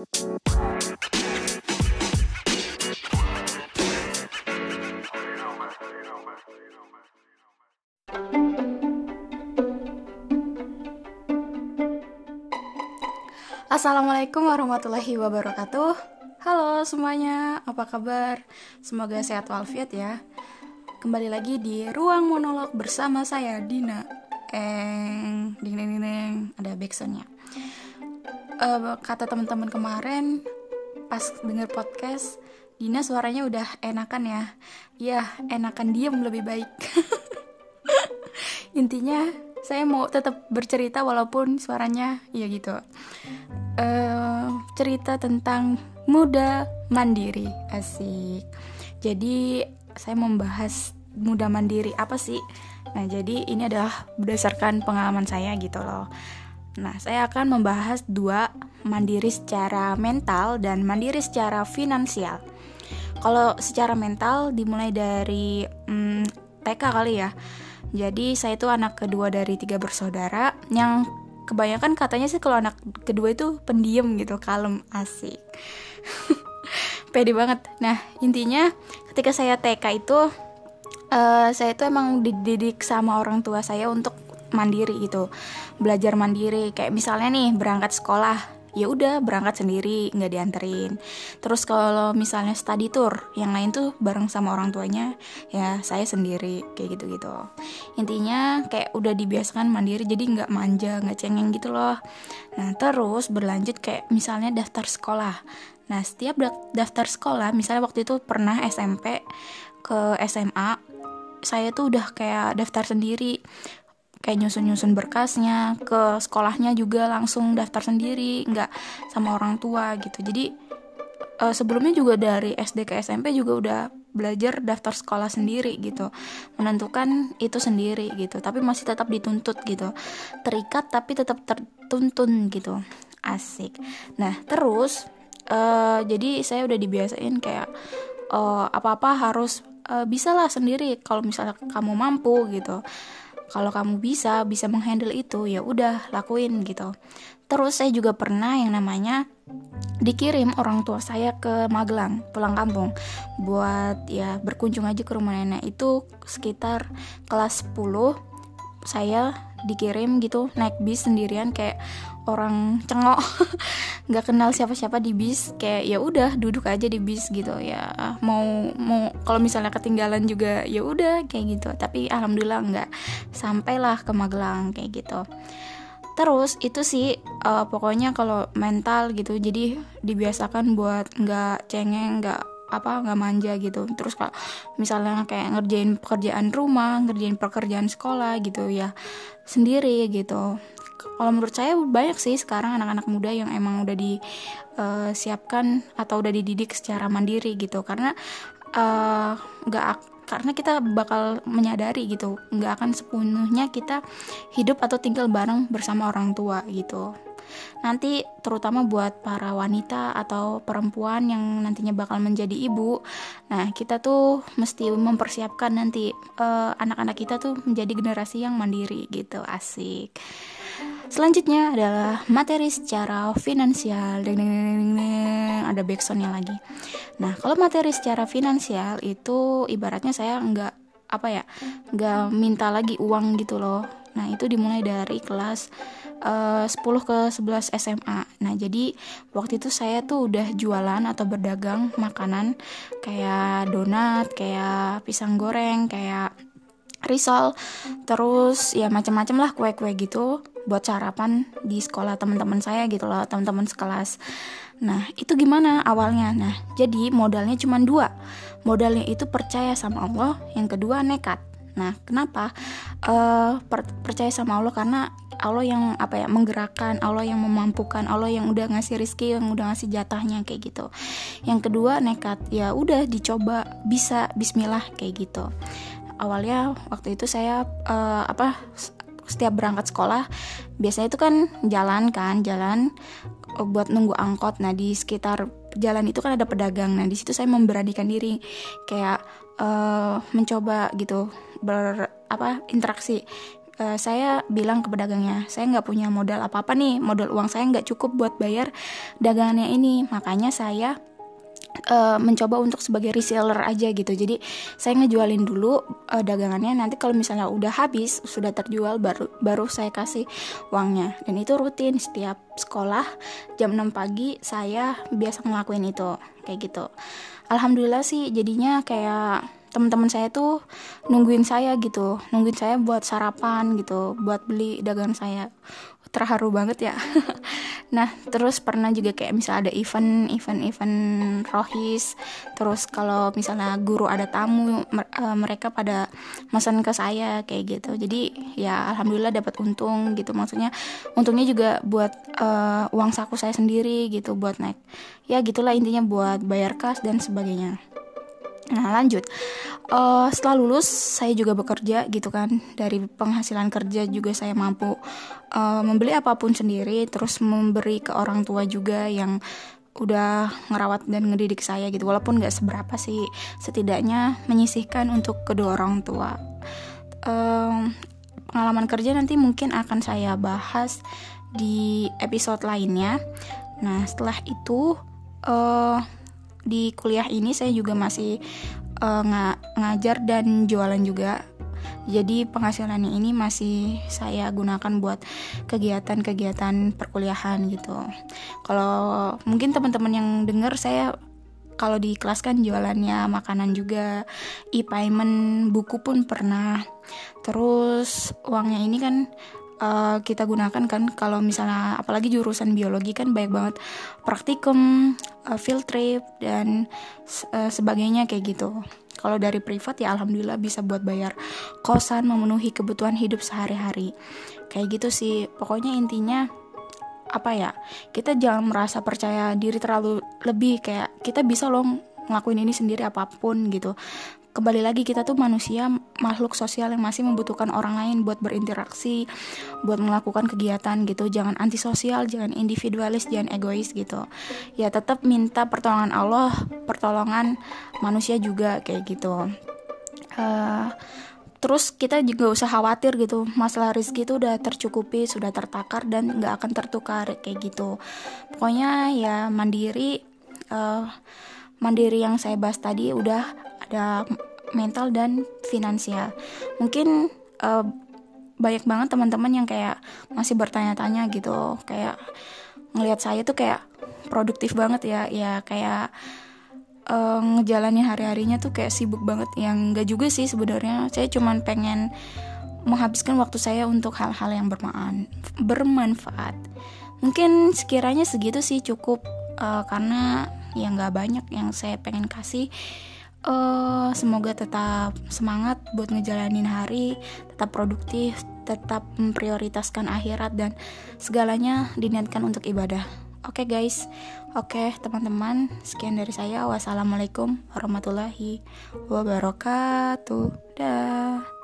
Assalamualaikum warahmatullahi wabarakatuh. Halo semuanya, apa kabar? Semoga sehat walafiat ya. Kembali lagi di Ruang Monolog bersama saya, Dina. Eng, ding ding ding, ada backsoundnya uh, Kata teman-teman kemarin, pas denger podcast Dina suaranya udah enakan ya. Ya, enakan diem lebih baik. Intinya saya mau tetap bercerita walaupun suaranya ya gitu. Uh, cerita tentang muda mandiri asik. Jadi saya membahas muda mandiri apa sih? Nah jadi ini adalah berdasarkan pengalaman saya gitu loh nah saya akan membahas dua mandiri secara mental dan mandiri secara finansial kalau secara mental dimulai dari hmm, TK kali ya jadi saya itu anak kedua dari tiga bersaudara yang kebanyakan katanya sih kalau anak kedua itu pendiam gitu, kalem, asik. Pede banget. Nah intinya ketika saya TK itu uh, saya itu emang dididik sama orang tua saya untuk mandiri gitu, belajar mandiri. Kayak misalnya nih berangkat sekolah ya udah berangkat sendiri nggak dianterin. Terus kalau misalnya study tour yang lain tuh bareng sama orang tuanya ya saya sendiri kayak gitu gitu intinya kayak udah dibiasakan mandiri jadi nggak manja nggak cengeng gitu loh. Nah terus berlanjut kayak misalnya daftar sekolah. Nah setiap daftar sekolah misalnya waktu itu pernah SMP ke SMA saya tuh udah kayak daftar sendiri kayak nyusun-nyusun berkasnya ke sekolahnya juga langsung daftar sendiri nggak sama orang tua gitu. Jadi uh, sebelumnya juga dari SD ke SMP juga udah belajar daftar sekolah sendiri gitu. Menentukan itu sendiri gitu tapi masih tetap dituntut gitu. Terikat tapi tetap tertuntun gitu. Asik. Nah terus uh, jadi saya udah dibiasain kayak uh, apa-apa harus uh, bisa sendiri kalau misalnya kamu mampu gitu kalau kamu bisa bisa menghandle itu ya udah lakuin gitu. Terus saya juga pernah yang namanya dikirim orang tua saya ke Magelang pulang kampung. Buat ya berkunjung aja ke rumah nenek itu sekitar kelas 10 saya dikirim gitu naik bis sendirian kayak orang cengok. Nggak kenal siapa-siapa di bis kayak ya udah duduk aja di bis gitu ya. Mau mau kalau misalnya ketinggalan juga ya udah kayak gitu. Tapi alhamdulillah nggak sampailah ke Magelang kayak gitu. Terus itu sih uh, pokoknya kalau mental gitu jadi dibiasakan buat nggak cengeng nggak apa nggak manja gitu. Terus kalau misalnya kayak ngerjain pekerjaan rumah ngerjain pekerjaan sekolah gitu ya sendiri gitu. Kalau menurut saya banyak sih sekarang anak-anak muda yang emang udah disiapkan uh, atau udah dididik secara mandiri gitu. Karena uh, nggak uh, karena kita bakal menyadari gitu nggak akan sepenuhnya kita hidup atau tinggal bareng bersama orang tua gitu nanti terutama buat para wanita atau perempuan yang nantinya bakal menjadi ibu nah kita tuh mesti mempersiapkan nanti uh, anak-anak kita tuh menjadi generasi yang mandiri gitu asik Selanjutnya adalah materi secara finansial. Deng, deng, deng, deng, ada backsoundnya lagi. Nah, kalau materi secara finansial itu ibaratnya saya nggak apa ya, nggak minta lagi uang gitu loh. Nah, itu dimulai dari kelas uh, 10 ke 11 SMA. Nah, jadi waktu itu saya tuh udah jualan atau berdagang makanan kayak donat, kayak pisang goreng, kayak risol, terus ya macam-macam lah kue-kue gitu buat sarapan di sekolah teman-teman saya gitu loh teman-teman sekelas. Nah itu gimana awalnya? Nah jadi modalnya cuma dua. Modalnya itu percaya sama Allah yang kedua nekat. Nah kenapa? Uh, per percaya sama Allah karena Allah yang apa ya menggerakkan Allah yang memampukan Allah yang udah ngasih rizki yang udah ngasih jatahnya kayak gitu. Yang kedua nekat. Ya udah dicoba. Bisa. Bismillah kayak gitu. Awalnya waktu itu saya uh, apa setiap berangkat sekolah biasanya itu kan jalan kan jalan eh, buat nunggu angkot. Nah di sekitar jalan itu kan ada pedagang. Nah di situ saya memberanikan diri. Kayak uh, mencoba gitu ber apa interaksi uh, saya bilang ke pedagangnya saya nggak punya modal apa apa nih modal uang saya nggak cukup buat bayar dagangannya ini. Makanya saya uh, mencoba untuk sebagai reseller aja gitu. Jadi saya ngejualin dulu uh, dagangannya. Nanti kalau misalnya udah habis sudah terjual baru baru saya kasih uangnya. Dan itu rutin setiap sekolah jam 6 pagi saya biasa ngelakuin itu. Kayak gitu. Alhamdulillah sih jadinya kayak teman-teman saya tuh nungguin saya gitu nungguin saya buat sarapan gitu buat beli dagangan saya. Terharu banget ya. Nah terus pernah juga kayak misal ada event event event rohis terus kalau misalnya guru ada tamu eh, mereka pada pesan ke saya kayak gitu. Jadi ya alhamdulillah dapat untung gitu. Maksudnya untungnya juga buat uh, uang saku saya sendiri gitu buat naik. Ya gitulah intinya buat bayar kas dan sebagainya Nah lanjut, uh, setelah lulus saya juga bekerja gitu kan. Dari penghasilan kerja juga saya mampu uh, membeli apa pun sendiri, terus memberi ke orang tua juga yang udah ngerawat dan ngedidik saya gitu. Walaupun nggak seberapa sih setidaknya menyisihkan untuk kedua orang tua. Uh, pengalaman kerja nanti mungkin akan saya bahas di episode lainnya. Nah setelah itu uh, di kuliah ini saya juga masih uh, nga ngajar dan jualan juga. Jadi penghasilannya ini masih saya gunakan buat kegiatan-kegiatan perkuliahan gitu. Kalau mungkin teman-teman yang dengar saya kalau di kelas kan jualannya makanan juga e-payment buku pun pernah. Terus uangnya ini kan uh, kita gunakan kan kalau misalnya apalagi jurusan biologi kan banyak banget praktikum, uh, field trip dan uh, sebagainya kayak gitu. Kalau dari privat ya alhamdulillah bisa buat bayar kosan, memenuhi kebutuhan hidup sehari-hari. Kayak gitu sih. Pokoknya intinya apa ya? Kita jangan merasa percaya diri terlalu lebih kayak kita bisa loh ngelakuin ini sendiri apa pun gitu kembali lagi kita tuh manusia makhluk sosial yang masih membutuhkan orang lain buat berinteraksi buat melakukan kegiatan gitu. Jangan antisosial jangan individualis jangan egois gitu. Ya tetap minta pertolongan Allah pertolongan manusia juga kayak gitu. Uh, terus kita juga usah khawatir gitu. Masalah rezeki itu udah tercukupi sudah tertakar dan nggak akan tertukar kayak gitu. Pokoknya ya mandiri uh, mandiri yang saya bahas tadi udah ada mental dan finansial. Mungkin uh, banyak banget teman-teman yang kayak masih bertanya-tanya gitu. Kayak ngelihat saya tuh kayak produktif banget ya. Ya kayak uh, ngejalanin hari-harinya tuh kayak sibuk banget. Yang gak juga sih sebenarnya. Saya cuman pengen menghabiskan waktu saya untuk hal-hal yang bermanfaat. Mungkin sekiranya segitu sih cukup uh, karena ya nggak banyak yang saya pengen kasih uh, semoga tetap semangat buat ngejalanin hari, tetap produktif, tetap memprioritaskan akhirat dan segalanya diniatkan untuk ibadah. Oke okay guys, oke okay, teman-teman, sekian dari saya. Wassalamualaikum warahmatullahi wabarakatuh. Dah.